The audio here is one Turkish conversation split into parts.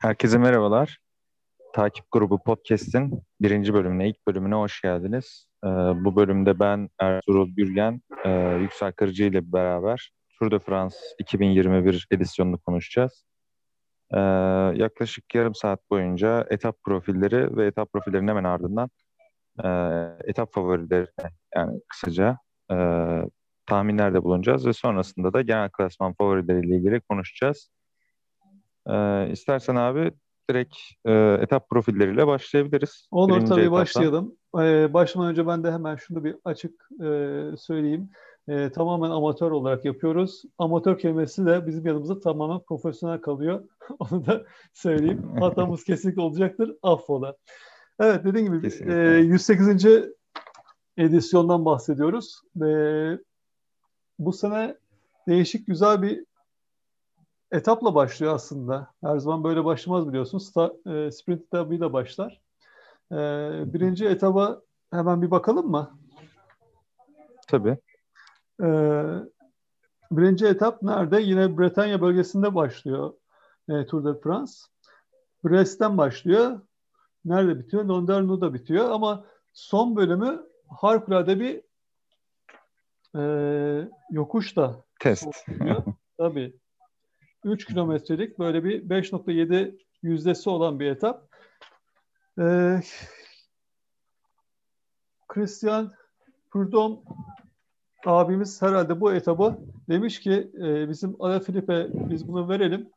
Herkese merhabalar. Takip Grubu Podcast'in birinci bölümüne, ilk bölümüne hoş geldiniz. Ee, bu bölümde ben Ertuğrul Gürgen, e, Yüksel Kırıcı ile beraber Tour de France 2021 edisyonunu konuşacağız. Ee, yaklaşık yarım saat boyunca etap profilleri ve etap profillerinin hemen ardından e, etap favorilerine yani kısaca e, tahminlerde bulunacağız ve sonrasında da genel klasman favorileriyle ilgili konuşacağız. Ee, istersen abi direkt e, etap profilleriyle başlayabiliriz. Olur Birinci tabii etaptan. başlayalım. Ee, başlamadan önce ben de hemen şunu bir açık e, söyleyeyim. E, tamamen amatör olarak yapıyoruz. Amatör kelimesi de bizim yanımızda tamamen profesyonel kalıyor. Onu da söyleyeyim. Hatamız kesinlikle olacaktır. Affola. Evet dediğim gibi e, Kesinlikle. 108. edisyondan bahsediyoruz. Ve bu sene değişik güzel bir etapla başlıyor aslında. Her zaman böyle başlamaz biliyorsun. Sta, e, sprint etabıyla başlar. E, birinci etaba hemen bir bakalım mı? Tabii. E, birinci etap nerede? Yine Bretanya bölgesinde başlıyor e, Tour de France. Brest'ten başlıyor. Nerede bitiyor? Londerno'da bitiyor ama son bölümü harikulade bir e, yokuşta Test. Tabii. 3 kilometrelik böyle bir 5.7 yüzdesi olan bir etap. Ee, Christian Prudhomme abimiz herhalde bu etabı demiş ki e, bizim Alaphilippe biz bunu verelim.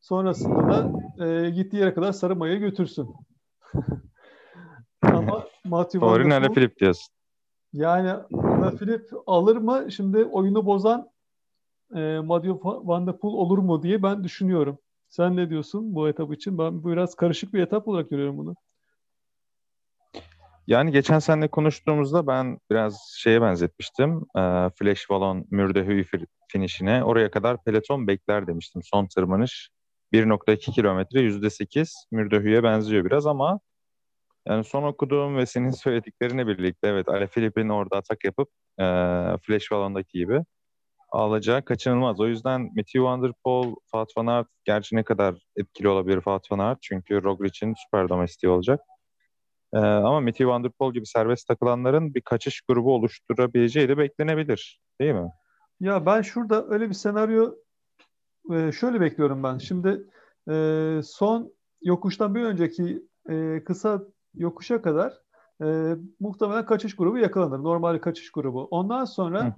Sonrasında da e, gittiği yere kadar sarı mayayı götürsün. Ama Matthew Der Ala Filip diyorsun. yani Alaphilippe alır mı? Şimdi oyunu bozan e, Matthew Van Der Poel olur mu diye ben düşünüyorum. Sen ne diyorsun bu etap için? Ben biraz karışık bir etap olarak görüyorum bunu. Yani geçen seninle konuştuğumuzda ben biraz şeye benzetmiştim. Ee, Flash Vallon Mürdehuy fi- finişine. Oraya kadar peloton bekler demiştim. Son tırmanış 1.2 kilometre %8 Mürdehuy'e benziyor biraz ama yani son okuduğum ve senin söylediklerine birlikte evet Alaphilippe'in orada atak yapıp e, Flash Vallon'daki gibi alacağı kaçınılmaz. O yüzden Matthew Van Der Poel, Wout van Aert gerçi ne kadar etkili olabilir Wout van Aert çünkü Roglic'in süper domestiği olacak. Ee, ama Matthew Van Der Poel gibi serbest takılanların bir kaçış grubu oluşturabileceği de beklenebilir. Değil mi? Ya ben şurada öyle bir senaryo e, şöyle bekliyorum ben. Şimdi e, son yokuştan bir önceki e, kısa yokuşa kadar e, muhtemelen kaçış grubu yakalanır. Normal kaçış grubu. Ondan sonra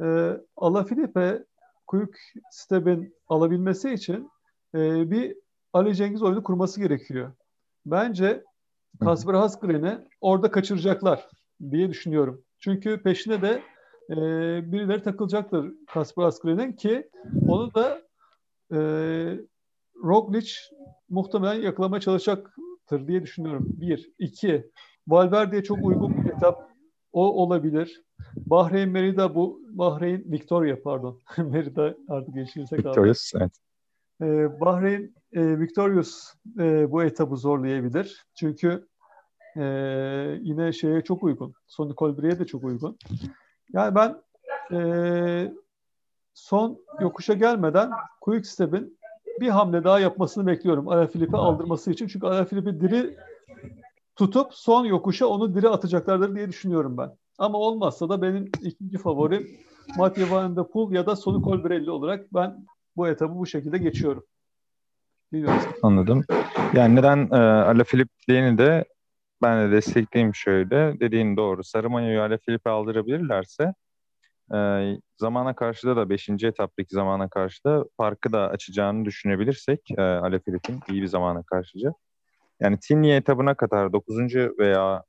e, Alaphilippe Quick Step'in alabilmesi için e, bir Ali Cengiz oyunu kurması gerekiyor. Bence Kasper Hasgren'i orada kaçıracaklar diye düşünüyorum. Çünkü peşine de e, birileri takılacaktır Kasper Hasgren'in ki onu da e, Roglic muhtemelen yakalamaya çalışacaktır diye düşünüyorum. Bir. iki Valverde'ye çok uygun bir etap o olabilir. Bahreyn Merida bu Bahreyn Victoria pardon. Merida artık geçirsek abi. Victorious, evet. Ee, Bahreyn e, Victorious e, bu etabı zorlayabilir. Çünkü e, yine şeye çok uygun. Sonny Colbrelli'ye de çok uygun. Yani ben e, son yokuşa gelmeden Quick Step'in bir hamle daha yapmasını bekliyorum. Alaphilippe aldırması için. Çünkü Alaphilippe diri tutup son yokuşa onu diri atacaklardır diye düşünüyorum ben. Ama olmazsa da benim ikinci favorim Mathieu Van Der Poel ya da Sonny Colbrelli olarak ben bu etabı bu şekilde geçiyorum. Bilmiyorum. Anladım. Yani neden e, Alaphilippe'liğini de ben de destekleyeyim şöyle. Dediğin doğru. Sarı Mayo'yu Alaphilippe aldırabilirlerse e, zamana karşı da da 5. etaptaki zamana karşı da farkı da açacağını düşünebilirsek e, Alaphilippe'in iyi bir zamana karşıca. Yani Tinye etabına kadar 9. veya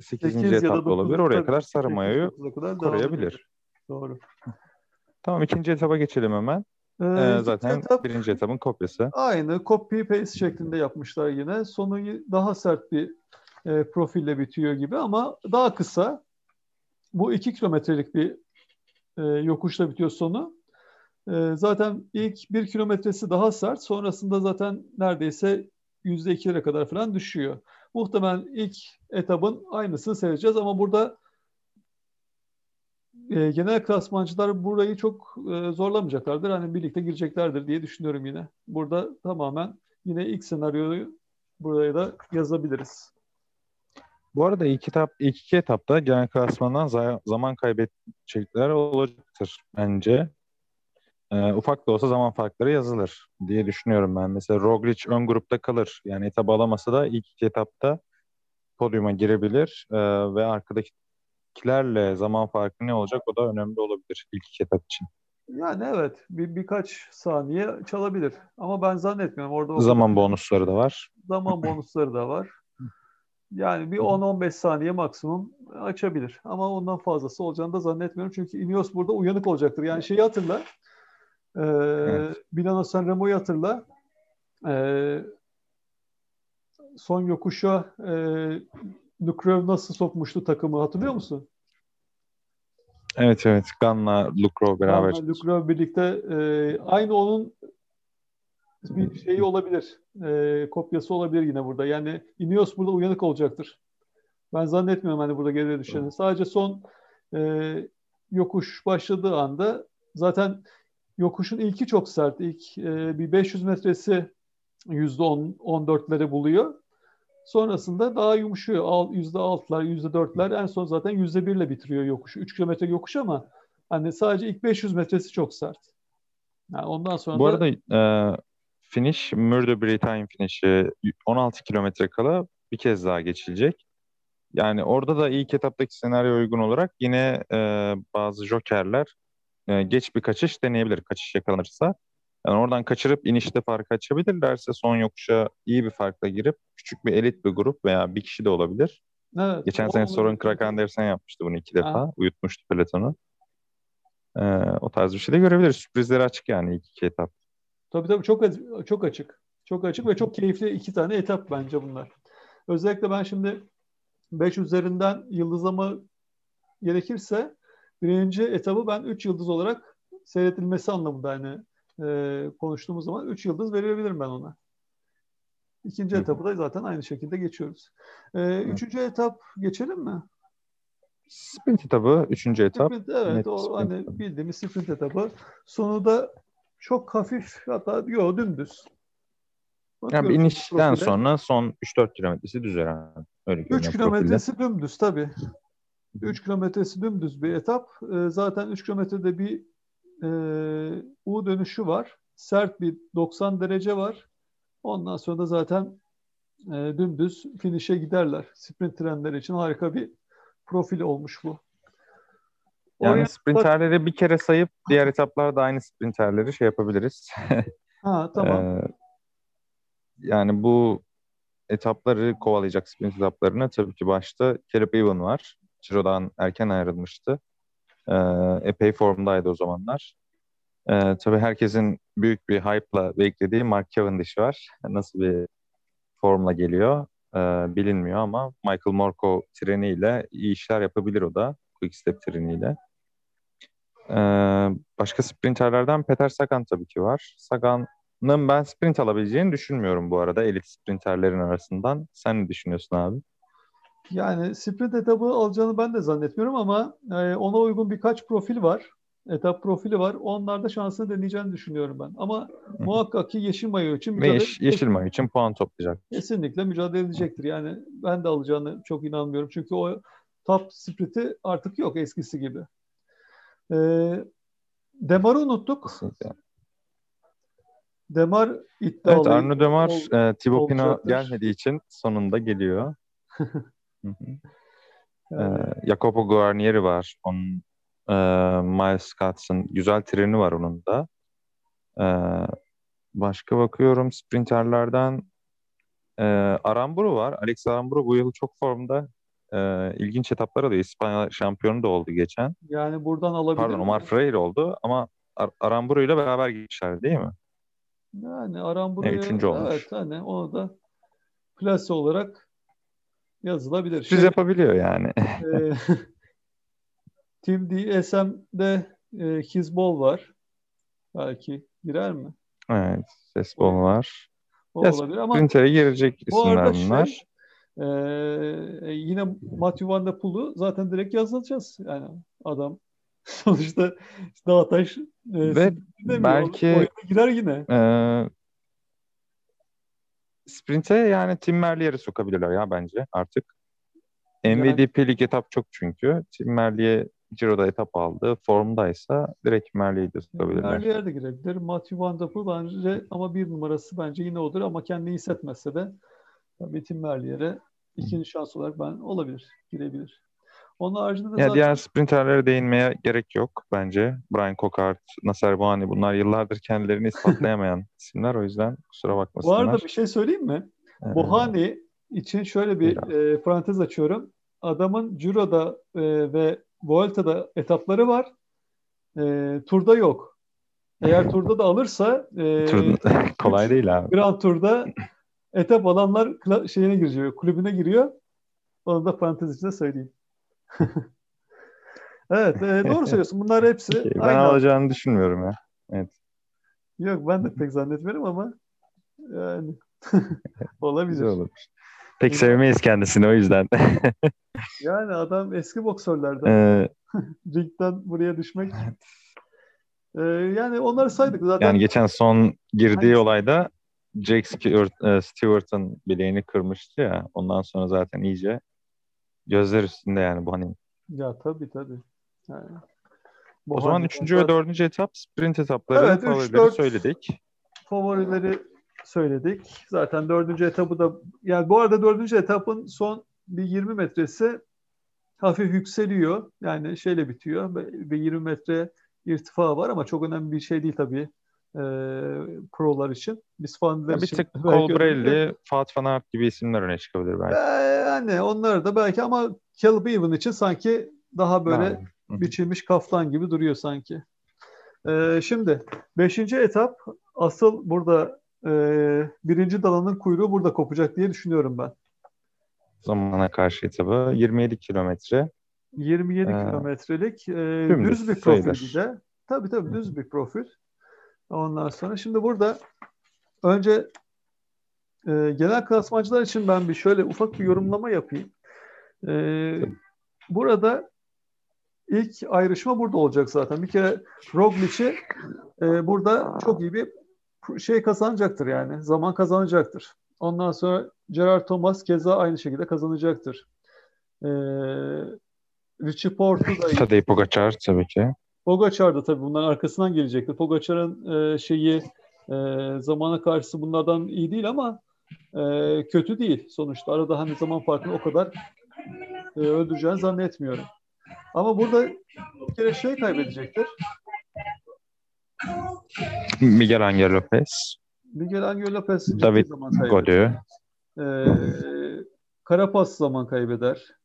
8. Sekiz ya da etapta olabilir. Oraya kadar sarı mayoyu koruyabilir. Doğru. Tamam ikinci etaba geçelim hemen. Ee, Ee, zaten etap birinci etabın kopyası. aynı copy paste şeklinde yapmışlar yine. Sonu daha sert bir e, profille bitiyor gibi ama daha kısa. Bu iki kilometrelik bir e, yokuşla bitiyor sonu. E, zaten ilk bir kilometresi daha sert. Sonrasında zaten neredeyse yüzde ikilere kadar falan düşüyor. Muhtemelen ilk etabın aynısını seyredeceğiz ama burada e, genel klasmancılar burayı çok e, zorlamayacaklardır. Hani birlikte gireceklerdir diye düşünüyorum yine. Burada tamamen yine ilk senaryoyu buraya da yazabiliriz. Bu arada ilk, etap, ilk iki etapta genel klasmandan zaman kaybedecekler olacaktır bence. Ee, ufak da olsa zaman farkları yazılır diye düşünüyorum ben. Mesela Roglic ön grupta kalır. Yani etap alamasa da ilk iki etapta podyuma girebilir ee, ve arkadakilerle zaman farkı ne olacak o da önemli olabilir ilk iki etap için. Yani evet bir, birkaç saniye çalabilir ama ben zannetmiyorum orada zaman bonusları da var. Zaman bonusları da var. Yani bir 10-15 saniye maksimum açabilir. Ama ondan fazlası olacağını da zannetmiyorum. Çünkü Ineos burada uyanık olacaktır. Yani şeyi hatırla. E, evet. Milano Sanremo'yu hatırla. E, son yokuşa e, Lukrev nasıl sokmuştu takımı hatırlıyor musun? Evet evet. Gan'la Lukrev beraber. Gan'la Lukrev birlikte e, aynı onun bir şeyi olabilir. E, kopyası olabilir yine burada. Yani Ineos burada uyanık olacaktır. Ben zannetmiyorum hani burada geriye düşeni. Sadece son e, yokuş başladığı anda zaten yokuşun ilki çok sert. İlk e, bir 500 metresi %10, 14'leri buluyor. Sonrasında daha yumuşuyor. %6'lar, %4'ler. En son zaten %1 ile bitiriyor yokuşu. 3 kilometre yokuş ama hani sadece ilk 500 metresi çok sert. Yani ondan sonra Bu arada e, finish Murder Britain finish'i 16 kilometre kala bir kez daha geçilecek. Yani orada da ilk etaptaki senaryo uygun olarak yine e, bazı jokerler e, geç bir kaçış deneyebilir kaçış yakalanırsa. Yani oradan kaçırıp inişte fark açabilirlerse son yokuşa iyi bir farkla girip küçük bir elit bir grup veya bir kişi de olabilir. Evet, Geçen sene Soren Krak Andersen yapmıştı bunu iki defa. Ha. Uyutmuştu pelotonu. Ee, o tarz bir şey de görebiliriz. Sürprizleri açık yani ilk iki etap. Tabii tabii çok çok açık. Çok açık ve çok keyifli iki tane etap bence bunlar. Özellikle ben şimdi 5 üzerinden yıldızlama gerekirse birinci etabı ben 3 yıldız olarak seyretilmesi anlamında hani e, konuştuğumuz zaman 3 yıldız verebilirim ben ona. İkinci Hı. etabı da zaten aynı şekilde geçiyoruz. E, üçüncü etap geçelim mi? Sprint etabı, üçüncü etap. Sprint, evet, Net o sprint hani etabı. bildiğimiz sprint etabı. Sonu da çok hafif hatta yo dümdüz. Yani bir inişten profile. sonra son 3-4 kilometresi düz herhalde. Öyle 3 kilometresi dümdüz tabii. 3 kilometresi dümdüz bir etap. E, zaten 3 kilometrede bir e, U dönüşü var. Sert bir 90 derece var. Ondan sonra da zaten e, dümdüz finişe giderler. Sprint trenler için harika bir profil olmuş bu. Yani Oraya sprinterleri bir kere sayıp diğer etaplarda aynı sprinterleri şey yapabiliriz. ha tamam. ee, yani bu etapları kovalayacak sprint etaplarına tabii ki başta Caleb Ewan var. Ciro'dan erken ayrılmıştı. Ee, epey formdaydı o zamanlar. Ee, tabii herkesin büyük bir hype'la beklediği Mark Cavendish var. Nasıl bir formla geliyor e, bilinmiyor ama Michael Morko treniyle iyi işler yapabilir o da. Quick Step treniyle. Ee, başka sprinterlerden Peter Sagan tabii ki var. Sagan'ın ben sprint alabileceğini düşünmüyorum bu arada elit sprinterlerin arasından. Sen ne düşünüyorsun abi? Yani sprint etabı alacağını ben de zannetmiyorum ama e, ona uygun birkaç profil var. Etap profili var. Onlarda şansını deneyeceğini düşünüyorum ben. Ama Hı. muhakkak ki yeşil mayo için mücadele Yeş, yeşil mayo için puan toplayacak. Kesinlikle mücadele edecektir. Yani ben de alacağını çok inanmıyorum. Çünkü o top sprinti artık yok eskisi gibi. E, Demar'ı unuttuk. Kesinlikle. Demar iddialı. Evet Arno Demar ol, e, Thibaut Pinot gelmediği için sonunda geliyor. e, Jacopo Guarnieri var. Onun e, Miles Scott'ın güzel treni var onun da. E, başka bakıyorum sprinterlerden e, Aramburu var. Alex Aramburu bu yıl çok formda e, ilginç etaplara da İspanya şampiyonu da oldu geçen. Yani buradan alabilir Pardon Omar Freire oldu ama Ar Aramburu ile beraber gitmişler değil mi? Yani Aramburu'ya üçüncü olmuş. evet hani onu da plase olarak yazılabilir. Siz şey, yapabiliyor yani. e, Team DSM'de e, Hizbol var. Belki girer mi? Evet. Sesbol var. O ya, olabilir ama Sprinter'e girecek isimler bunlar. Şey, ee, yine Matthew Van Der Poel'u zaten direkt yazılacağız. Yani adam sonuçta Dağtaş e, ve belki girer yine. E, sprinte yani Tim Merlier'i sokabilirler ya bence artık. MVDP'lik etap çok çünkü. Tim Merlier Ciro'da etap aldı. Formdaysa direkt Merlier'i de sokabilirler. Merlier de girebilir. Matthew Van Der Poel bence ama bir numarası bence yine odur ama kendini hissetmezse de tabii Tim Merlier'e ikinci şans olarak ben olabilir, girebilir. Onun haricinde de Ya zaten diğer sprinterlere değinmeye gerek yok bence. Brian Cockart, Nasser Buhani bunlar yıllardır kendilerini ispatlayamayan isimler. O yüzden kusura bu bakmasınlar. arada bir şey söyleyeyim mi? Ee, Bohani için şöyle bir Biraz. e, parantez açıyorum. Adamın Ciro'da e, ve Vuelta'da etapları var. E, turda yok. Eğer turda da alırsa e, tur- kolay değil abi. Grand Tur'da etap alanlar şeyine giriyor, kulübüne giriyor. Onu da parantez içinde söyleyeyim. evet, e, doğru söylüyorsun. Bunlar hepsi Ben aynı. alacağını düşünmüyorum ya. Yok ben de pek zannetmiyorum ama yani olabilir. Güzel olur. Pek sevmeyiz kendisini o yüzden. Yani adam eski boksörlerden. Ee, Ringden buraya düşmek. Ee, yani onları saydık zaten. yani geçen son girdiği Hangisi? olayda Jake e, Stewart'ın bileğini kırmıştı ya. Ondan sonra zaten iyice gözler üstünde yani bu hani. Ya tabii tabii. Yani, bu O zaman üçüncü ve dördüncü etap sprint etapları Evet, üç, favorileri dört. söyledik. favorileri söyledik. Zaten dördüncü etabı da yani bu arada dördüncü etapın son bir 20 metresi hafif yükseliyor. Yani şeyle bitiyor. Bir 20 metre irtifa var ama çok önemli bir şey değil tabii. E, prolar için. Biz falanlar Ya bir için tık Colbrelli, Fat Van Aert gibi isimler öne çıkabilir belki. Ee, Yani onlar da belki ama Caleb Ewan için sanki daha böyle hı. biçilmiş kaftan gibi duruyor sanki. Ee, şimdi beşinci etap asıl burada e, birinci dalanın kuyruğu burada kopacak diye düşünüyorum ben. Zamana karşı etabı 27 kilometre. 27 Ee, kilometrelik e, düz bir profil bir de. Tabii tabii düz bir profil. Ondan sonra şimdi burada önce e, genel klasmancılar için ben bir şöyle ufak bir yorumlama yapayım. E, burada ilk ayrışma burada olacak zaten. Bir kere Roglic'i e, burada çok iyi bir şey kazanacaktır yani. Zaman kazanacaktır. Ondan sonra Gerard Thomas keza aynı şekilde kazanacaktır. E, Richie Porte'u da. Tadej Pogacar tabii ki. Pogacar da tabii bunların arkasından gelecektir. Pogacar'ın e, şeyi e, zamana karşısı bunlardan iyi değil ama e, kötü değil. Sonuçta arada hani zaman farkını o kadar e, öldüreceğini zannetmiyorum. Ama burada bir kere şey kaybedecektir. Miguel Angel Lopez, Miguel Angel Lopez David zaman kaybeder. Gaudu. E, Carapaz zaman kaybeder.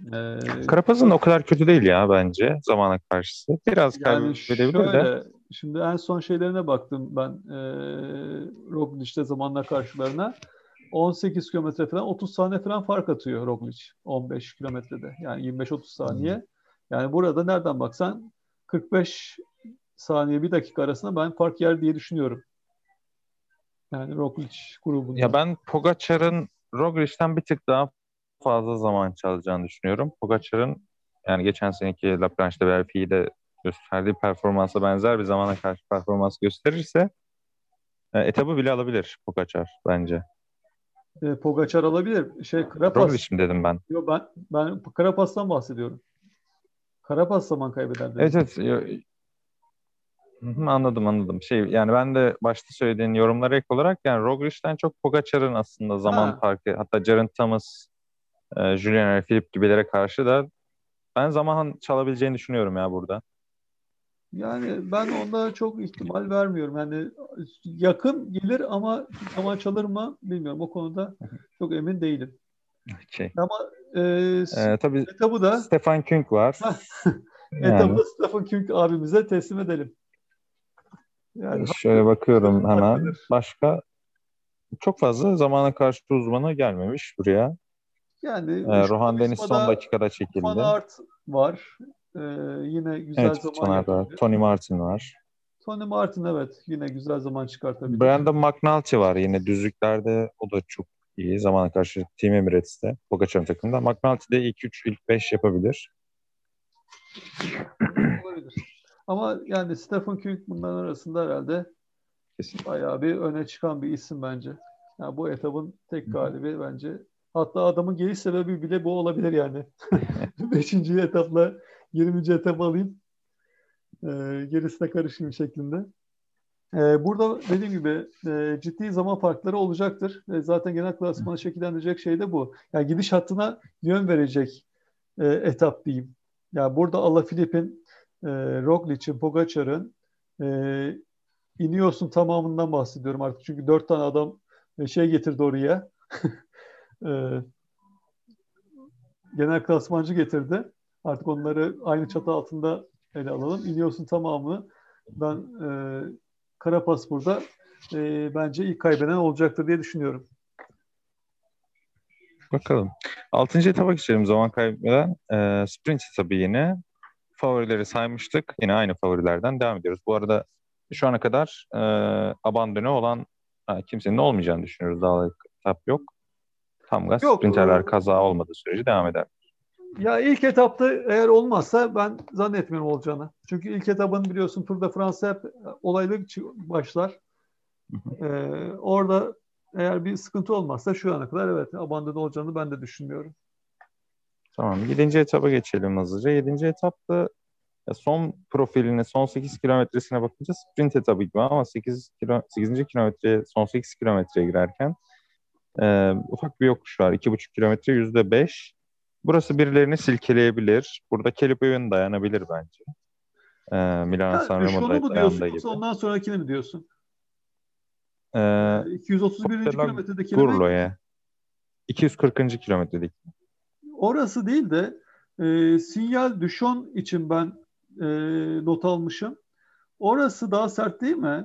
E, Karapaz'ın o kadar kötü değil ya bence zamana karşısı. Biraz Yani kaybedebilir de. şimdi en son şeylerine baktım ben e, Roglic'te zamanla karşılarına. 18 kilometre falan 30 saniye falan fark atıyor Roglic 15 kilometrede. Yani 25-30 saniye. Yani burada nereden baksan 45 saniye bir dakika arasında ben fark yer diye düşünüyorum. Yani Roglic grubunda. Ya ben Pogacar'ın Roglic'ten bir tık daha fazla zaman çalacağını düşünüyorum. Pogacar'ın yani geçen seneki La Planche'de Belfi'de gösterdiği performansa benzer bir zamana karşı performans gösterirse e, etabı bile alabilir Pogacar bence. E, Pogacar alabilir. Şey Karapaz. Roglic mi dedim ben? Yo, ben ben Karapaz'dan bahsediyorum. Karapaz zaman kaybeder dedim. Evet evet. Yo- Anladım anladım. Şey yani ben de başta söylediğin yorumlara ek olarak yani Roglic'ten çok Pogacar'ın aslında zaman Ha. farkı hatta Geraint Thomas, e, Julian Alaphilippe gibilere karşı da ben zaman çalabileceğini düşünüyorum ya burada. Yani ben onda çok ihtimal vermiyorum. Yani yakın gelir ama zaman çalır mı bilmiyorum. O konuda çok emin değilim. Şey. Ama e, E, tabii etabı da Stefan Küng var. Yani. etabı da Stefan Küng abimize teslim edelim. Yani Şöyle bakıyorum hemen. Başka çok fazla zamana karşı uzmanı gelmemiş buraya. Yani E, Rohan Deniz son dakikada çekildi. Aert var. E, yine güzel Evet, zaman. Tony Martin var. Tony Martin evet yine güzel zaman çıkartabilir. Brandon McNulty var yine düzlüklerde. O da çok iyi zamana karşı Team Emirates'te. Pogacar'ın takımında. McNulty de ilk 3, ilk 5 yapabilir. Olabilir. Ama yani Stephen King bunların arasında herhalde Kesin. bayağı bir öne çıkan bir isim bence. Yani bu etabın tek galibi bence. Hatta adamın geliş sebebi bile bu olabilir yani. Beşinci etapla 20. etap alayım. E, gerisine karışayım şeklinde. E, burada dediğim gibi e, ciddi zaman farkları olacaktır. E, zaten genel klasmanı şekillendirecek şey de bu. Yani gidiş hattına yön verecek e, etap diyeyim. Yani burada Alaphilip'in, e, Roglic'in, Pogacar'ın e, iniyorsun tamamından bahsediyorum artık. Çünkü dört tane adam e, şey getirdi oraya. e, genel klasmancı getirdi. Artık onları aynı çatı altında ele alalım. İniyorsun tamamı. Ben e, Karapaz burada e, bence ilk kaybeden olacaktır diye düşünüyorum. Bakalım. Altıncı etaba geçelim zaman kaybeden. E, sprint etabı yine. Favorileri saymıştık. Yine aynı favorilerden devam ediyoruz. Bu arada şu ana kadar e, abandone olan ha, kimsenin olmayacağını düşünüyoruz. Daha etap yok. Tam gaz yok, sprinterler e, kaza olmadığı sürece devam eder. Ya ilk etapta eğer olmazsa ben zannetmiyorum olacağını. Çünkü ilk etapın biliyorsun Tour de France hep olaylı başlar. Ee, orada eğer bir sıkıntı olmazsa şu ana kadar evet abandon olacağını ben de düşünmüyorum. Tamam. Yedinci etaba geçelim hızlıca. Yedinci etapta son profiline, son 8 kilometresine bakınca sprint etabı gibi ama 8, kilo, 8. kilometreye, son 8 kilometreye girerken e, ufak bir yokuş var. 2,5 kilometre %5. Burası birilerini silkeleyebilir. Burada Kelly dayanabilir bence. E, Milan Sanremo da dayandığı gibi. Ondan sonrakini mi diyorsun? Ee, 231. kilometrede Gurlo'ya. 240. kilometredeki. Orası değil de e, sinyal düşon için ben e, not almışım. Orası daha sert değil mi?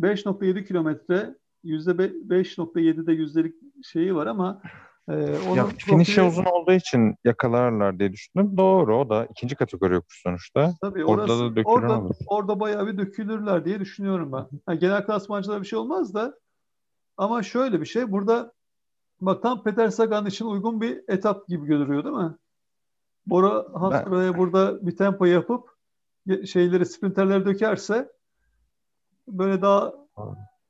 5.7 kilometre %5.7'de yüzdelik şeyi var ama e, onun ya, finişe profili... uzun olduğu için yakalarlar diye düşündüm. Doğru o da ikinci kategori yokuş sonuçta. Tabii orada orası, da dökülür orada, olur. Orada bayağı bir dökülürler diye düşünüyorum ben. Yani genel klasmancıda bir şey olmaz da ama şöyle bir şey burada bak tam Peter Sagan için uygun bir etap gibi görünüyor değil mi? Bora Hansgrohe'ye burada bir tempo yapıp şeyleri sprinterleri dökerse böyle daha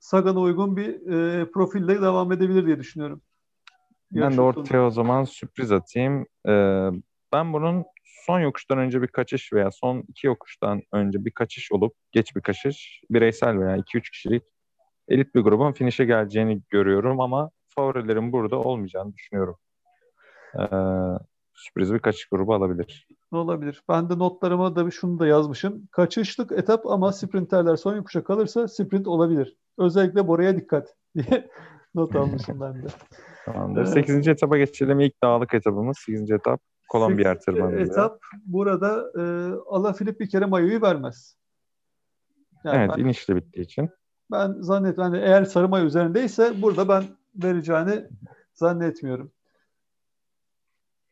Sagan'a uygun bir e, profille devam edebilir diye düşünüyorum. Ben de ortaya o zaman sürpriz atayım. Ee, ben bunun son yokuştan önce bir kaçış veya son iki yokuştan önce bir kaçış olup geç bir kaçış bireysel veya 2-3 kişilik elit bir grubun finişe geleceğini görüyorum ama favorilerin burada olmayacağını düşünüyorum. Ee, sürpriz bir kaçış grubu alabilir. Olabilir. Ben de notlarıma da şunu da yazmışım. Kaçışlık etap ama sprinterler son yokuşa kalırsa sprint olabilir. Özellikle Bora'ya dikkat diye not almışım ben de. Tamamdır. Evet. 8. etaba geçelim. İlk dağlık etabımız 8. etap. Kolombiyer tırmanışı. Etap burada e, Alaphilippe bir kere mayoyu vermez. Yani evet ben, inişli bittiği için. Ben zannetmiyorum. Yani eğer sarı mayo üzerindeyse burada ben vereceğini zannetmiyorum.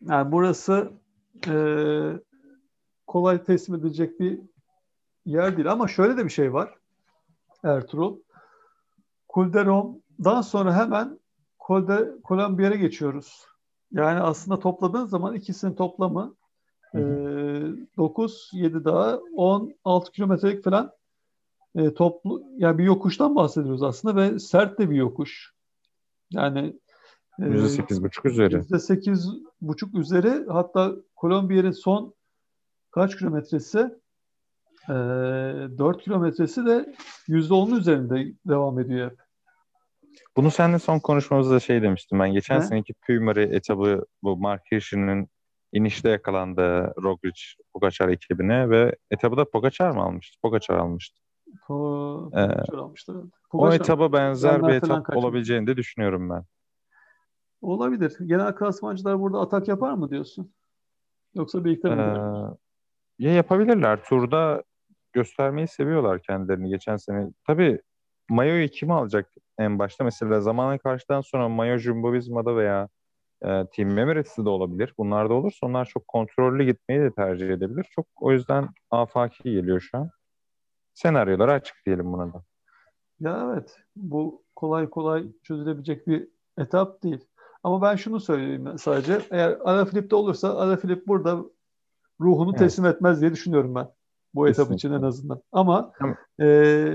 Yani burası e, kolay teslim edilecek bir yer değil. Ama şöyle de bir şey var Ertuğrul. Kulderon'dan sonra hemen Kolombiya'ya geçiyoruz. Yani aslında topladığın zaman ikisinin toplamı e, 9, 7 daha 16 kilometrelik falan e, toplu yani bir yokuştan bahsediyoruz aslında ve sert de bir yokuş. Yani %8,5 üzeri. %8,5 üzeri hatta Kolombiya'nın son kaç kilometresi? E, 4 kilometresi de %10'un üzerinde devam ediyor hep. Bunu seninle son konuşmamızda şey demiştim ben. Geçen ne? seneki Pümari etabı bu Mark Hirschi'nin inişte yakalandığı Roglic Pogacar ekibine ve etabı da Pogacar mı almıştı? Pogacar almıştı. Po ee, almıştı. o etaba benzer bir etap olabileceğini de düşünüyorum ben. Olabilir. Genel klasmancılar burada atak yapar mı diyorsun? Yoksa birlikte mi? Ee, ya yapabilirler. Turda göstermeyi seviyorlar kendilerini geçen sene. Tabii Mayo'yu kim alacak en başta? Mesela zamana karşıdan sonra Mayo Jumbo Visma'da veya e, Team Emirates'de de olabilir. Bunlar da olursa onlar çok kontrollü gitmeyi de tercih edebilir. Çok o yüzden afaki geliyor şu an. Senaryoları açık diyelim buna da. Ya evet. Bu kolay kolay çözülebilecek bir etap değil. Ama ben şunu söyleyeyim sadece. Eğer Alaphilippe olursa Alaphilippe burada ruhunu evet. teslim etmez diye düşünüyorum ben. Bu etap için en azından. Ama e,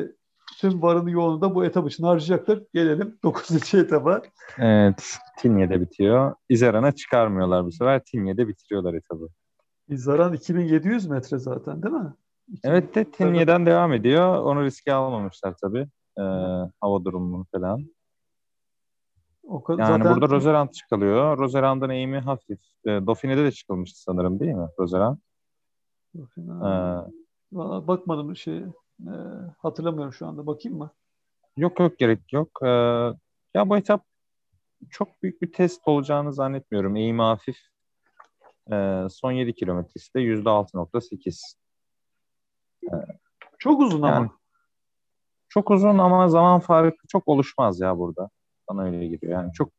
tüm varını yoğunu da bu etap için harcayacaktır. Gelelim 9. etaba. Evet. Tinye'de bitiyor. İzeran'a çıkarmıyorlar bu sefer. Tinye'de bitiriyorlar etabı. İzaran 2700 metre zaten değil mi? Evet de Tinye'den devam ediyor. Onu riske almamışlar tabii. Ee, hava durumunu falan. O kadar, Yani zaten burada Roserand çıkılıyor. Roserand'ın eğimi hafif. E, Dauphine'de de çıkılmıştı sanırım değil mi Roserand? Fena. Valla bakmadım şey. E, hatırlamıyorum şu anda. Bakayım mı? Yok yok gerek yok. Ee, ya bu etap çok büyük bir test olacağını zannetmiyorum. Eğimi hafif. Ee, son 7 kilometresi de %6.8. Çok uzun ama. Yani çok uzun ama zaman farkı çok oluşmaz ya burada. Bana öyle geliyor. Yani çok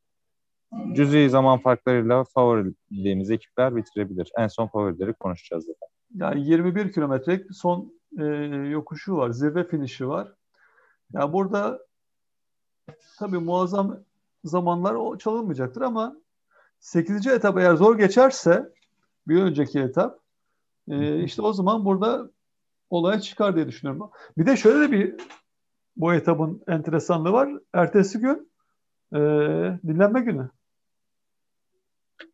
cüzi zaman farklarıyla favorilediğimiz ekipler bitirebilir. En son favorileri konuşacağız zaten. Yani 21 kilometrelik son e, yokuşu var. Zirve finişi var. Ya yani burada tabii muazzam zamanlar o çalınmayacaktır ama 8. etap eğer zor geçerse bir önceki etap e, işte o zaman burada olaya çıkar diye düşünüyorum. Bir de şöyle de bir bu etapın enteresanlığı var. Ertesi gün e, dinlenme günü.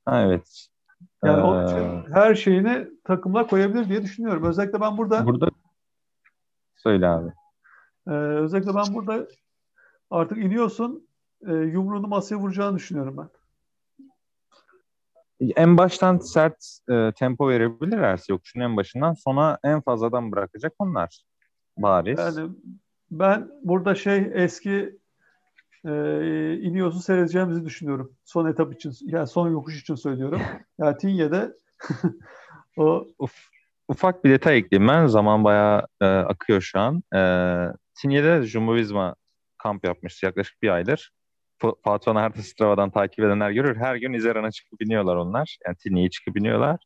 Ha, evet. Yani onun için her şeyini takımlar koyabilir diye düşünüyorum. Özellikle ben burada Burada söyle abi. e, özellikle ben burada artık iniyorsun e, yumruğunu masaya vuracağını düşünüyorum ben. En baştan sert e, tempo verebilirlerse yokuşun en başından sona en fazladan bırakacak onlar. Bariz. Yani ben burada şey eski e, iniyorsu seyredeceğimizi düşünüyorum. Son etap için, yani son yokuş için söylüyorum. Yani Tinye'de o Uf, ufak bir detay ekleyeyim ben. Zaman bayağı e, akıyor şu an. E, Tinye'de Jumbo Visma kamp yapmış yaklaşık bir aydır. Fatih Onart'ı Strava'dan takip edenler görür. Her gün İzeran'a çıkıp biniyorlar onlar. Yani Tinye'ye çıkıp biniyorlar.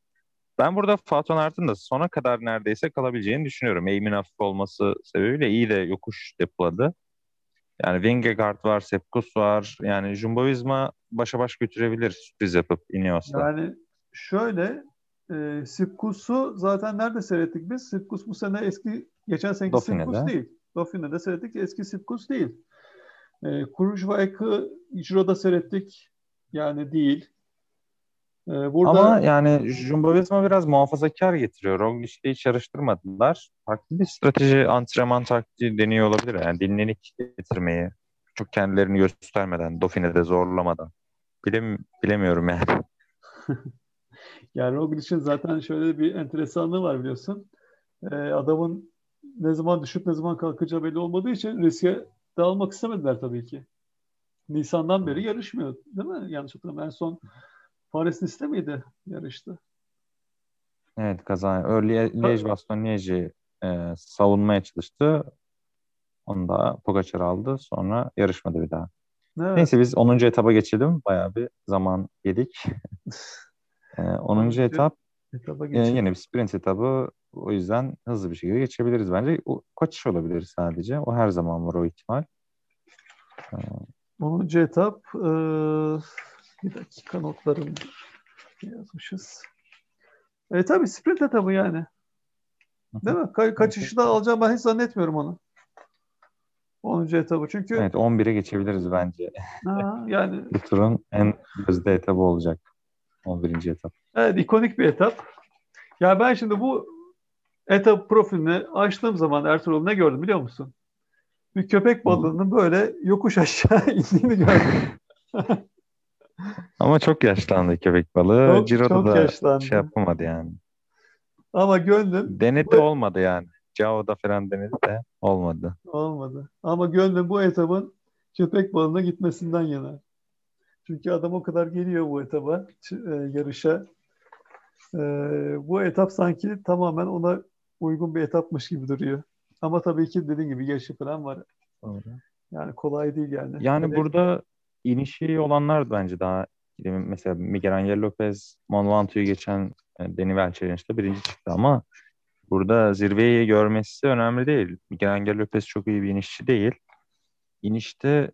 Ben burada Fatih Onart'ın da sona kadar neredeyse kalabileceğini düşünüyorum. Eğimin hafif olması sebebiyle iyi de yokuş depoladı. Yani Vingegaard var, Sepkus var. Yani Jumbo Visma başa baş götürebilir sürpriz yapıp Ineos'ta. yani şöyle e, Sipkus'u zaten nerede seyrettik biz? Sipkus bu sene eski geçen seneki Dauphine'de. Sipkus değil. Dauphine'de seyrettik eski Sipkus değil. E, Krujvaik'ı Ciro'da seyrettik. Yani değil. E, burada Ama yani Jumbo Visma biraz muhafazakar getiriyor. Roglic'le hiç yarıştırmadılar. Farklı bir strateji, antrenman taktiği deniyor olabilir. Yani dinlenik getirmeyi. Çok kendilerini göstermeden, Dauphine'de zorlamadan. Bilem, bilemiyorum yani. Yani Roglic'in zaten şöyle bir enteresanlığı var biliyorsun. Ee, adamın ne zaman düşüp ne zaman kalkacağı belli olmadığı için riske dağılmak istemediler tabii ki. Nisan'dan beri yarışmıyor değil mi? Yanlış hatırlamıyorum. En son Paris Nice'de miydi yarıştı? Evet kazan. Early Liège Baston Liège'i e, savunmaya çalıştı. Onu da Pogacar aldı. Sonra yarışmadı bir daha. Evet. Neyse biz 10. etaba geçelim. Bayağı bir zaman yedik. e, 10. 10. etap Etaba e, yine bir sprint etabı. O yüzden hızlı bir şekilde geçebiliriz bence. O, kaçış olabilir sadece. O her zaman var o ihtimal. 10. etap e, bir dakika notlarım yazmışız. E tabii sprint etabı yani. Değil mi? Ka- kaçışı da alacağım ben hiç zannetmiyorum onu. 10. etabı. Çünkü Evet 11'e geçebiliriz bence. ha, yani Bu turun en gözde etabı olacak. 11. etap. Evet, ikonik bir etap. Ya ben şimdi bu etap profilini açtığım zaman Ertuğrul ne gördüm biliyor musun? Bir köpek balığının böyle yokuş aşağı indiğini gördüm. Ama çok yaşlandı köpek balığı. Çok- Ciro'da çok da yaşlandı. şey yapamadı yani. Ama gönlüm Denedi Bu- olmadı yani. Cao'da falan denedi de olmadı. olmadı. Ama gönlüm bu etapın köpek balığına gitmesinden yana. Çünkü adam o kadar geliyor bu etaba, e, yarışa. E, bu etap sanki tamamen ona uygun bir etapmış gibi duruyor. Ama tabii ki dediğin gibi yaşı falan var. Yani kolay değil yani. Yani Hele- burada inişi olanlar bence daha mesela Miguel Angel Lopez Mont Ventous'u geçen e, Denivel Challenge'da birinci çıktı ama burada zirveyi görmesi önemli değil. Miguel Angel Lopez çok iyi bir inişçi değil. İnişte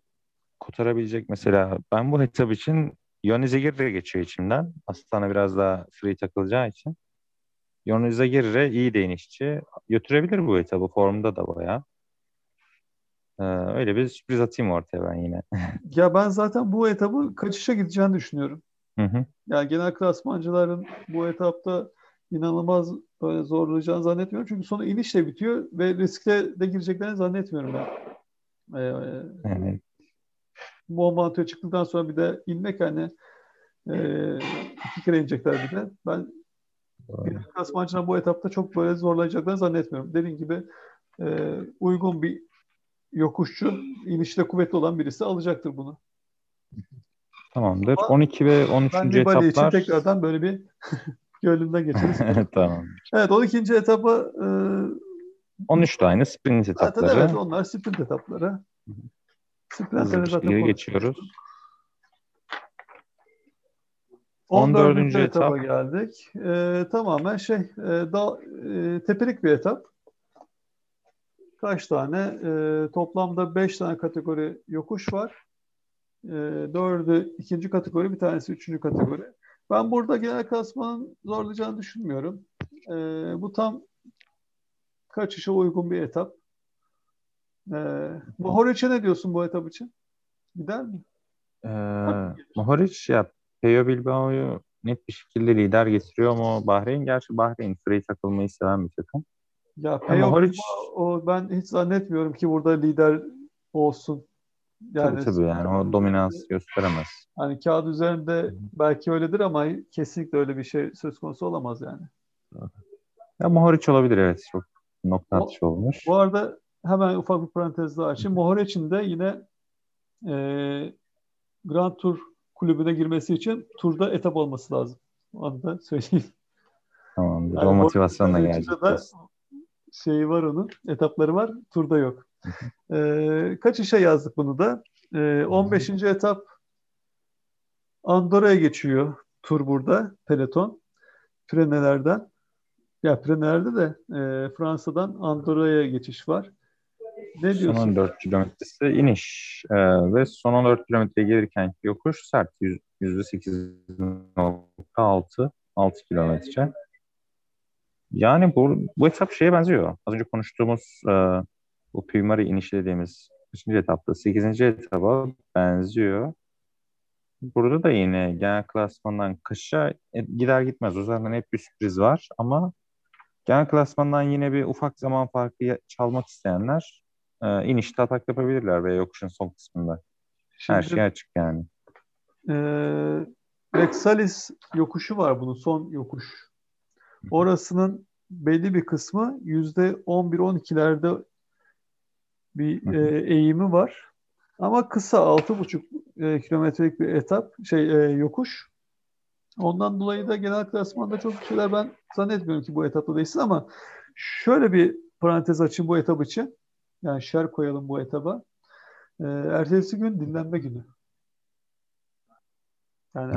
kurtarabilecek mesela ben bu etap için Yoni Zegirre geçiyor içimden. Aslında biraz daha free takılacağı için. Yoni Zegirre iyi de inişçi. Götürebilir bu etabı. Formda da bayağı. Ee, öyle bir sürpriz atayım ortaya ben yine. ya ben zaten bu etabı kaçışa gideceğini düşünüyorum. Hı hı. Yani genel klasmancıların bu etapta inanılmaz böyle zorlayacağını zannetmiyorum. Çünkü sonu inişle bitiyor ve riskte de gireceklerini zannetmiyorum ben. Ee, evet. Momento'ya çıktıktan sonra bir de inmek hani e, iki kere inecekler bir de. Ben genel klasmancına bu etapta çok böyle zorlayacaklarını zannetmiyorum. Dediğim gibi e, uygun bir yokuşçu, inişte kuvvetli olan birisi alacaktır bunu. Tamamdır. Ama 12 ve 13. Ben etaplar... için tekrardan böyle bir gönlümden geçeriz. tamam. Evet 12. etapa e... 13 de aynı sprint etapları. Zaten evet onlar sprint etapları. Sprintlere zaten geçiyoruz. 14. 14. etapa etap. geldik. E, tamamen şey e, da, e, tepelik bir etap. Kaç tane? E, toplamda 5 tane kategori yokuş var. E, dördü ikinci kategori, bir tanesi üçüncü kategori. Ben burada genel klasmanın zorlayacağını düşünmüyorum. E, bu tam kaçışa uygun bir etap. E, Mohoriç'e ne diyorsun bu etap için? Gider mi? Ee, Mohoriç ya Peyo Bilbao'yu net bir şekilde lider getiriyor mu? Bahreyn gerçi Bahreyn free takılmayı seven bir takım. Ya Peyo Mohoric... o ben hiç zannetmiyorum ki burada lider olsun. Yani, tabii tabii yani o dominans gösteremez. Hani kağıt üzerinde belki öyledir ama kesinlikle öyle bir şey söz konusu olamaz yani. Ya Mohoric olabilir evet. Çok nokta atışı olmuş. Bu arada hemen ufak bir parantez daha açayım. Mohoric'in de yine e, Grand Tour kulübüne girmesi için turda etap olması lazım. Onu da söyleyeyim. Tamamdır. Yani o motivasyonla gelecek. Şeyi var onun. Etapları var. Turda yok. ee, kaç işe yazdık bunu da? Ee, 15. etap Andorra'ya geçiyor tur burada. Peloton. Prenelerden. Ya Preneler'de de e, Fransa'dan Andorra'ya geçiş var. Ne diyorsun? Son 14 kilometresi iniş ee, ve son 14 kilometreye gelirken yokuş sert %8.6 6 kilometre. Yani bu, bu etap şeye benziyor. Az önce konuştuğumuz e, bu Pymari inişi dediğimiz 5. etapta 8. etaba benziyor. Burada da yine genel klasmandan kışa e, gider gitmez. O zaman hep bir sürpriz var ama genel klasmandan yine bir ufak zaman farkı çalmak isteyenler e, inişte atak yapabilirler veya yokuşun son kısmında. Şimdi, Her şey açık yani. E, Rexalis yokuşu var bunun son yokuş. Orasının belli bir kısmı yüzde 11-12'lerde bir e, eğimi var. Ama kısa 6,5 e, kilometrelik bir etap, şey e, yokuş. Ondan dolayı da genel klasmanda çok şeyler ben zannetmiyorum ki bu etapta değilsin ama şöyle bir parantez açayım bu etap için. Yani şer koyalım bu etaba. E, ertesi gün dinlenme günü. Yani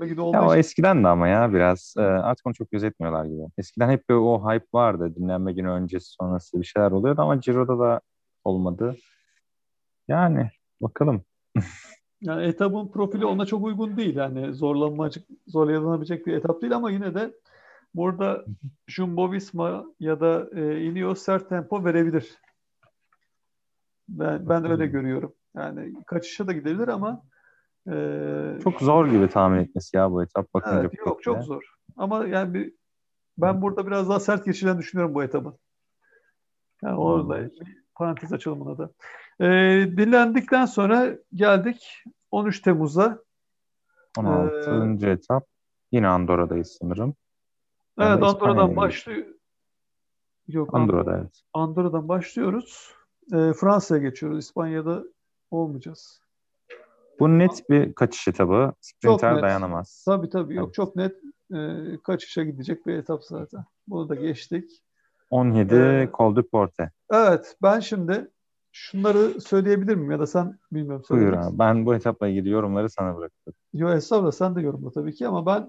günü ya o eskiden de ama ya biraz e, artık onu çok gözetmiyorlar gibi. Eskiden hep o hype vardı. Dinlenme günü öncesi sonrası bir şeyler oluyordu ama Ciro'da da olmadı. Yani bakalım. Yani etabın profili ona çok uygun değil. Yani zorlanmacık, zorlayanabilecek bir etap değil ama yine de burada Jumbo Visma ya da e, Ineos sert tempo verebilir. Ben, ben öyle görüyorum. Yani kaçışa da gidebilir ama e, çok zor gibi tahmin etmesi ya bu etap bakınca. Evet, yok çok zor. Ama yani bir, ben burada biraz daha sert geçeceğini düşünüyorum bu etabın. Yani orada parantez açalım buna da. E, dinlendikten sonra geldik 13 Temmuz'a. 16. Ee, etap. Yine Andorra'dayız sanırım. Evet Andorra'dan başlıyor. Yok Andorra'da evet. Andorra'dan başlıyoruz. E, Fransa'ya geçiyoruz. İspanya'da olmayacağız. Bu net bir kaçış etabı. Sprinter dayanamaz. Tabii tabii. Yok evet. çok net e, kaçışa gidecek bir etap zaten. Bunu da geçtik. 17 ee, Col du Porte. Evet. Ben şimdi şunları söyleyebilir miyim? Ya da sen bilmiyorum. Buyur abi. Ben bu etapla ilgili yorumları sana bıraktım. Yok estağfurullah sen de yorumla tabii ki ama ben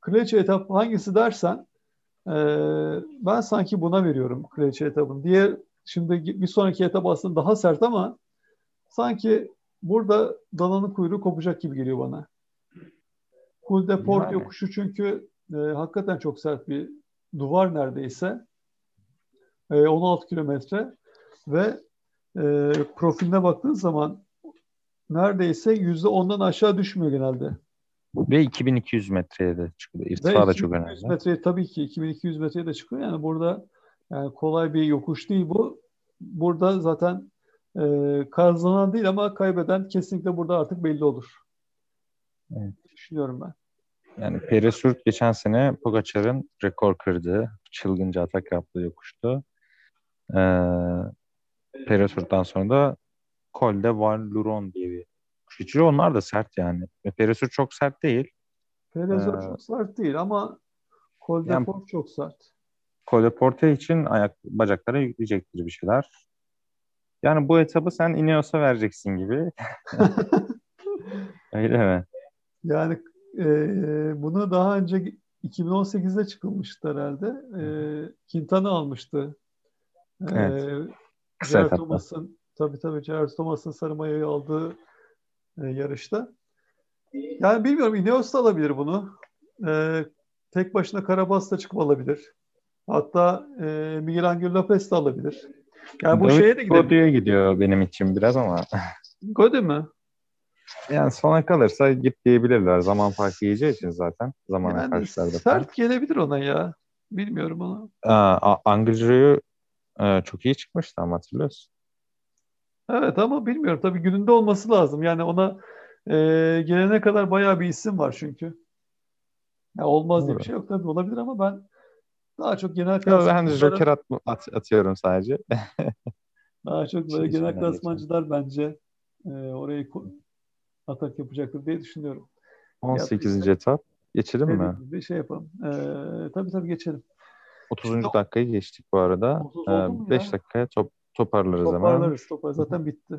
Kraliçe etap hangisi dersen e, ben sanki buna veriyorum Kraliçe etapın. Diğer şimdi bir sonraki etap aslında daha sert ama sanki burada dananın kuyruğu kopacak gibi geliyor bana. De Port yani. yokuşu çünkü e, hakikaten çok sert bir duvar neredeyse. E, 16 kilometre ve e, profiline baktığın zaman neredeyse yüzde ondan aşağı düşmüyor genelde. Ve 2200 metreye de çıkıyor. İrtifa da çok önemli. metreye tabii ki 2200 metreye de çıkıyor. Yani burada yani kolay bir yokuş değil bu. Burada zaten e, kazanan değil ama kaybeden kesinlikle burada artık belli olur. Evet. Düşünüyorum ben. Yani Peresurt geçen sene Pogacar'ın rekor kırdı. Çılgınca atak yaptığı yokuştu. Ee, Peresurt'tan sonra da Col de Val diye bir kuş Onlar da sert yani. Peresurt çok sert değil. Peresurt ee, çok sert değil ama Col de yani, Port çok sert. Col de Porte için ayak bacaklara yükleyecektir bir şeyler. Yani bu etabı sen Ineos'a vereceksin gibi. Öyle mi? Yani e, bunu daha önce 2018'de çıkılmıştı herhalde. E, Quintana almıştı. E, evet. Thomas'ın tabii tabii Jared Thomas'ın sarı mayayı aldığı e, yarışta. Yani bilmiyorum Ineos da alabilir bunu. E, tek başına Karabas da çıkıp alabilir. Hatta e, Miguel Angel Lopez de alabilir. Yani bu David şeye de gidebilir. Godio'ya gidiyor benim için biraz ama. Gode mi? Yani sona kalırsa git diyebilirler. Zaman farkı yiyeceği için zaten. Zamana yani karşılarda. Sert gelebilir ona ya. Bilmiyorum onu. Angıcı'yı e, çok iyi çıkmıştı ama hatırlıyorsun. Evet ama bilmiyorum. Tabii gününde olması lazım. Yani ona e, gelene kadar bayağı bir isim var çünkü. Ya olmaz Doğru. diye bir şey yok tabii olabilir ama ben daha çok genel klasmancılar... Ben Joker at, at, atıyorum sadece. daha çok böyle şey genel klasmancılar bence e, orayı atak yapacaktır diye düşünüyorum. 18. Yaptıysa, etap. Geçelim mi? Bir şey yapalım. Ee, tabii tabii geçelim. 30. Şimdi, dakikayı geçtik bu arada. 5 ee, dakikaya top, toparlarız, toparlarız hemen. Toparlarız. Toparlarız. Zaten bitti.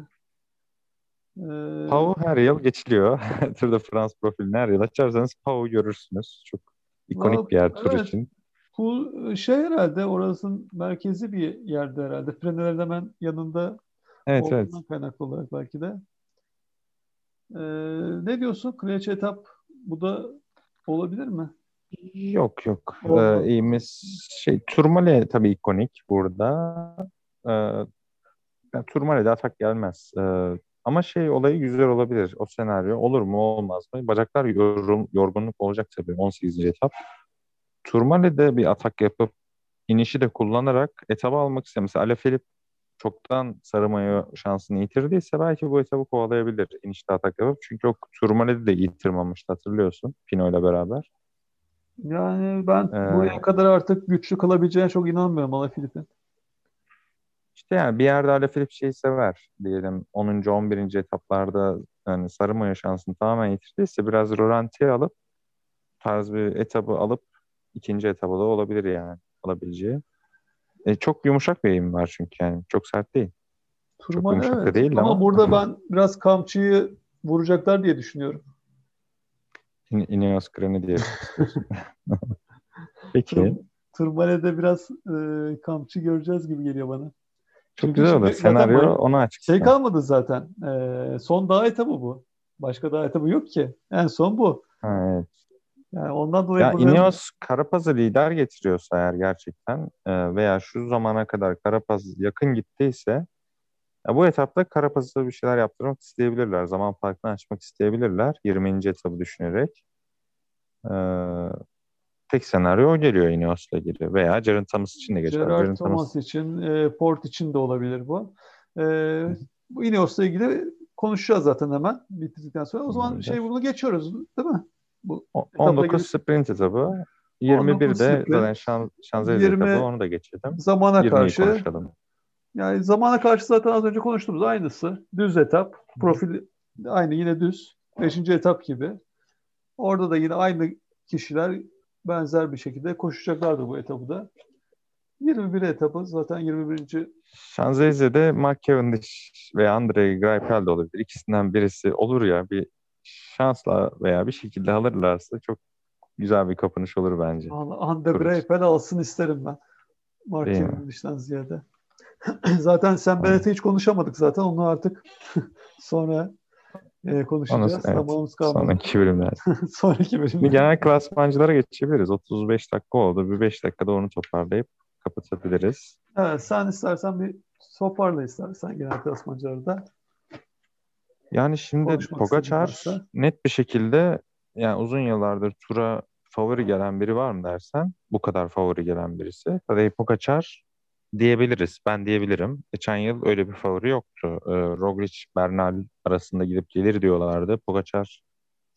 Ee... Pau her yıl geçiliyor. Tour de France profilini her yıl açarsanız Pau görürsünüz. Çok ikonik Vallahi, bir yer tur evet. için. Bu şey herhalde orasının merkezi bir yerde herhalde. Freneler'in hemen yanında evet, evet. kaynaklı olarak belki de. Ee, ne diyorsun? Kraliçe etap bu da olabilir mi? Yok yok. Ee, iyimiz şey Turmale tabii ikonik burada. Ee, yani Turmale'de atak gelmez. Ee, ama şey olayı güzel olabilir. O senaryo olur mu olmaz mı? Bacaklar yorum, yorgunluk olacak tabii 18. etap. Turmale'de bir atak yapıp inişi de kullanarak etabı almak istiyor. Mesela Alaphilippe çoktan sarı şansını yitirdiyse belki bu etabı kovalayabilir inişte atak yapıp. Çünkü o Turmale'de de yitirmemişti hatırlıyorsun Pino ile beraber. Yani ben ee, buraya kadar artık güçlü kalabileceğine çok inanmıyorum Alaphilippe'in. İşte yani bir yerde Alaphilippe şeyi sever diyelim 10. 11. etaplarda yani sarı mayo şansını tamamen yitirdiyse biraz rolantiye alıp tarz bir etabı alıp ikinci etabı da olabilir yani alabileceği. E, çok yumuşak bir eğim var çünkü yani. Çok sert değil. Turman, çok yumuşak evet. da değil ama. Ama burada ben biraz kamçıyı vuracaklar diye düşünüyorum. İn Ineos Gran'i diye. Peki. Turmale'de biraz e, kampçı göreceğiz gibi geliyor bana. Çok Çünkü güzel olur. Senaryo bu, ona açık. Şey kalmadı zaten. E, son dağ etabı bu. Başka dağ etabı yok ki. En son bu. Ha, evet. Yani ondan dolayı ya bunların... Ineos Karapaz'ı lider getiriyorsa eğer gerçekten e, veya şu zamana kadar Karapaz yakın gittiyse ya bu etapta Karapaz'a bir şeyler yaptırmak isteyebilirler. Zaman farkını açmak isteyebilirler. 20. etabı düşünerek. Ee, tek senaryo o geliyor Ineos'la ilgili. Veya Jaron Thomas için de geçer. Jaron Thomas, Thomas için, e, Port için de olabilir bu. E, bu Ineos'la ilgili konuşacağız zaten hemen bitirdikten sonra. O zaman şey bunu geçiyoruz değil mi? Bu 19 gibi... sprint etabı. 21 de zaten şan, Şanzelize 20, etabı onu da geçelim. Zamana karşı konuşalım. Yani zamana karşı zaten az önce konuştuğumuz aynısı. Düz etap. Profil aynı yine düz. Beşinci etap gibi. Orada da yine aynı kişiler benzer bir şekilde koşacaklardı bu etabı da. 21 etabı zaten 21. Şanzelize'de Mark Cavendish ve Andre Greipel de olabilir. İkisinden birisi olur ya bir şansla veya bir şekilde alırlarsa çok güzel bir kapanış olur bence. Andre Greipel alsın isterim ben. Mark Cavendish'ten ziyade. zaten sen Bennett'i hiç konuşamadık zaten. Onu artık sonra e, konuşacağız. Onu, evet, Zamanımız kalmadı. Sonraki bölümler. sonraki bölümler. Genel klasmancılara geçebiliriz. 35 dakika oldu. Bir 5 dakikada onu toparlayıp kapatabiliriz. Evet sen istersen bir toparla istersen genel klasmancıları da. Yani şimdi Pogacar net bir şekilde yani uzun yıllardır tura favori gelen biri var mı dersen bu kadar favori gelen birisi. Tadej Pogacar diyebiliriz. Ben diyebilirim. Geçen yıl öyle bir favori yoktu. E, Roglic, Bernal arasında gidip gelir diyorlardı. Pogacar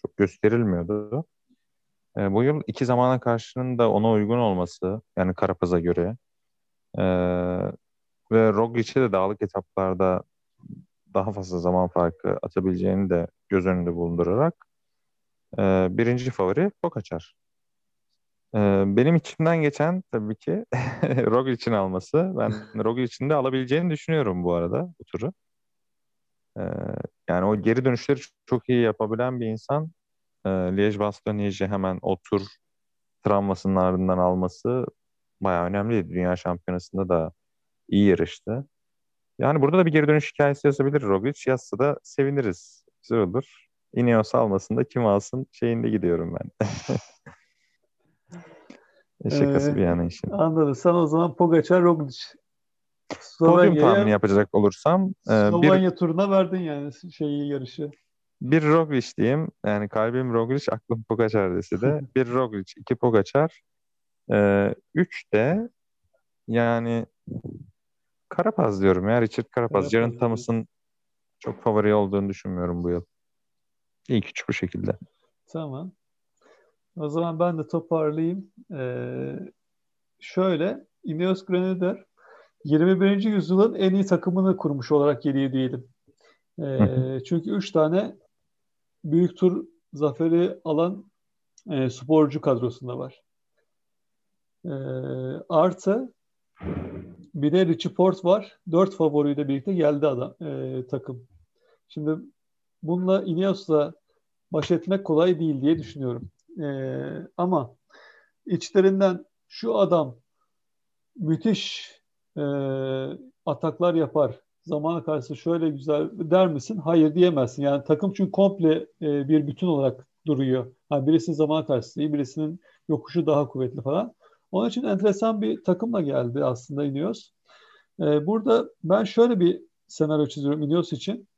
çok gösterilmiyordu. E, bu yıl iki zamana karşının da ona uygun olması yani Karapaz'a göre e, ve Roglic'e de dağlık etaplarda daha fazla zaman farkı atabileceğini de göz önünde bulundurarak e, birinci favori Pogacar. E, benim içimden geçen tabii ki Roglic'in alması. Ben Roglic'in de alabileceğini düşünüyorum bu arada bu turu. E, yani o geri dönüşleri çok iyi yapabilen bir insan. E, Liège-Bastogne hemen o tur travmasının ardından alması bayağı önemliydi. Dünya şampiyonasında da iyi yarıştı. Yani burada da bir geri dönüş hikayesi yazabilir Roglic. Yazsa da seviniriz. Güzel olur. Ineos almasın da kim alsın şeyinde gidiyorum ben. Şakası ee, bir yana işin. Anladım. Sen o zaman Pogacar, Roglic. Podyum tahmini yapacak olursam. Slovenya bir, turuna verdin yani şeyi yarışı. Bir Roglic diyeyim. Yani kalbim Roglic, aklım Pogacar dese de. bir Roglic, iki Pogacar. E, üç de yani Karapaz diyorum ya. Richard Karapaz. Jaron Thomas'ın çok favori olduğunu düşünmüyorum bu yıl. İlk üç bu şekilde. Tamam. O zaman ben de toparlayayım. Ee, şöyle, Ineos Grenadier 21. yüzyılın en iyi takımını kurmuş olarak geliyor diyelim. Ee, çünkü üç tane büyük tur zaferi alan e, sporcu kadrosunda var. Ee, artı bir de Richie Port var. Dört favoriyle birlikte geldi adam e, takım. Şimdi bununla Ineos'la baş etmek kolay değil diye düşünüyorum. E, ama içlerinden şu adam müthiş e, ataklar yapar. Zamana karşı şöyle güzel der misin? Hayır diyemezsin. Yani takım çünkü komple e, bir bütün olarak duruyor. Yani birisinin zaman karşısı iyi, birisinin yokuşu daha kuvvetli falan. Onun için enteresan bir takımla geldi aslında Ineos. Ee, burada ben şöyle bir senaryo çiziyorum Ineos için.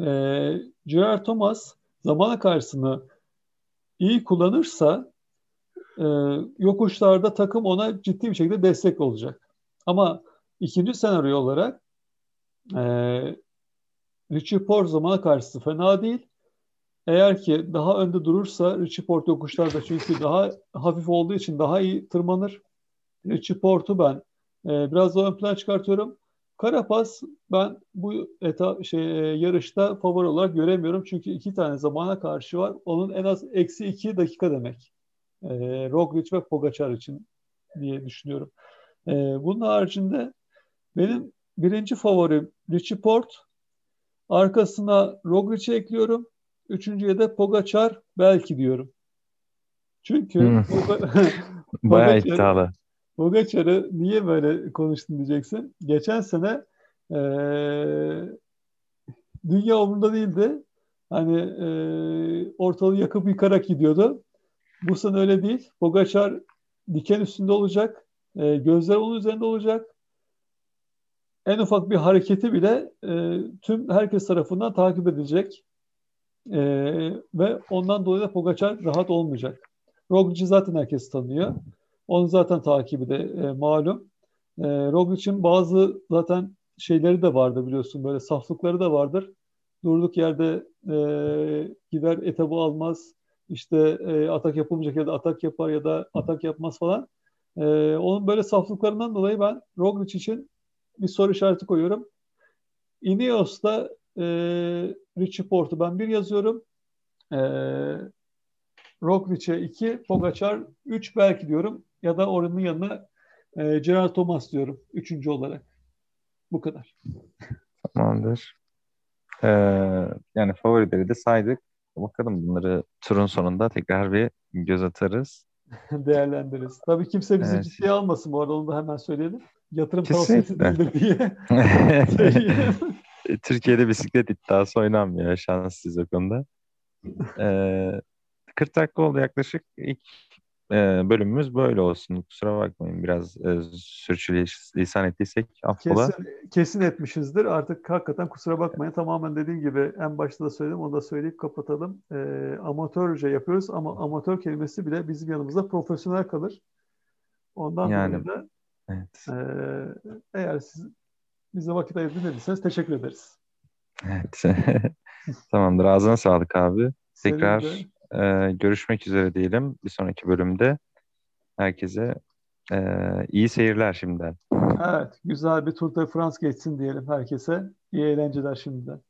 Ee, Gerard Thomas zamana karşısını iyi kullanırsa e, yokuşlarda takım ona ciddi bir şekilde destek olacak. Ama ikinci senaryo olarak e, Richie Port zamana karşısı fena değil. Eğer ki daha önde durursa Richie Port yokuşlarda çünkü daha hafif olduğu için daha iyi tırmanır. Richie Port'u ben e, biraz daha ön plan çıkartıyorum. Karapaz ben bu eta, şey, e, yarışta favori olarak göremiyorum. Çünkü iki tane zamana karşı var. Onun en az eksi iki dakika demek. E, Roglic ve Pogacar için diye düşünüyorum. E, bunun haricinde benim birinci favorim Richie Port. Arkasına Roglic'i ekliyorum. Üçüncüye de Pogacar belki diyorum. Çünkü hmm. Bayağı iddialı. Pogacar'ı niye böyle konuştun diyeceksin. Geçen sene e, dünya umurunda değildi. Hani e, ortalığı yakıp yıkarak gidiyordu. Bu sene öyle değil. Pogacar diken üstünde olacak. E, gözler onun üzerinde olacak. En ufak bir hareketi bile e, tüm herkes tarafından takip edilecek. E, ve ondan dolayı da Pogacar rahat olmayacak. Roglic'i zaten herkes tanıyor. Onun zaten takibi de e, malum. E, Roglic'in bazı zaten şeyleri de vardı biliyorsun böyle saflıkları da vardır. Durduk yerde e, gider etabı almaz. İşte e, atak yapılmayacak ya da atak yapar ya da atak yapmaz falan. E, onun böyle saflıklarından dolayı ben Roglic için bir soru işareti koyuyorum. Ineos'ta e, Richie Port'u ben bir yazıyorum. E, Roglic'e iki, Pogacar üç belki diyorum ya da oranın yanına e, Gerard Thomas diyorum üçüncü olarak. Bu kadar. Tamamdır. Ee, yani favorileri de saydık. Bakalım bunları turun sonunda tekrar bir göz atarız. Değerlendiririz. Tabii kimse bizi evet. ciddiye almasın bu arada onu da hemen söyleyelim. Yatırım tavsiyesi değildir diye. Türkiye'de bisiklet iddiası oynanmıyor. Şanssız o konuda. Ee, 40 dakika oldu yaklaşık. İlk e, bölümümüz böyle olsun. Kusura bakmayın biraz e, sürçülisan ettiysek affola. Kesin, kesin etmişizdir. Artık hakikaten kusura bakmayın. Tamamen dediğim gibi en başta da söyledim. Onu da söyleyip kapatalım. E, amatörce yapıyoruz ama amatör kelimesi bile bizim yanımızda profesyonel kalır. Ondan yani, dolayı da evet. e, eğer siz bize vakit ayırdığınız teşekkür ederiz. Evet. Tamamdır. Ağzına sağlık abi. Tekrar e, görüşmek üzere diyelim bir sonraki bölümde. Herkese e, iyi seyirler şimdiden. Evet. Güzel bir Tour de France geçsin diyelim herkese. İyi eğlenceler şimdiden.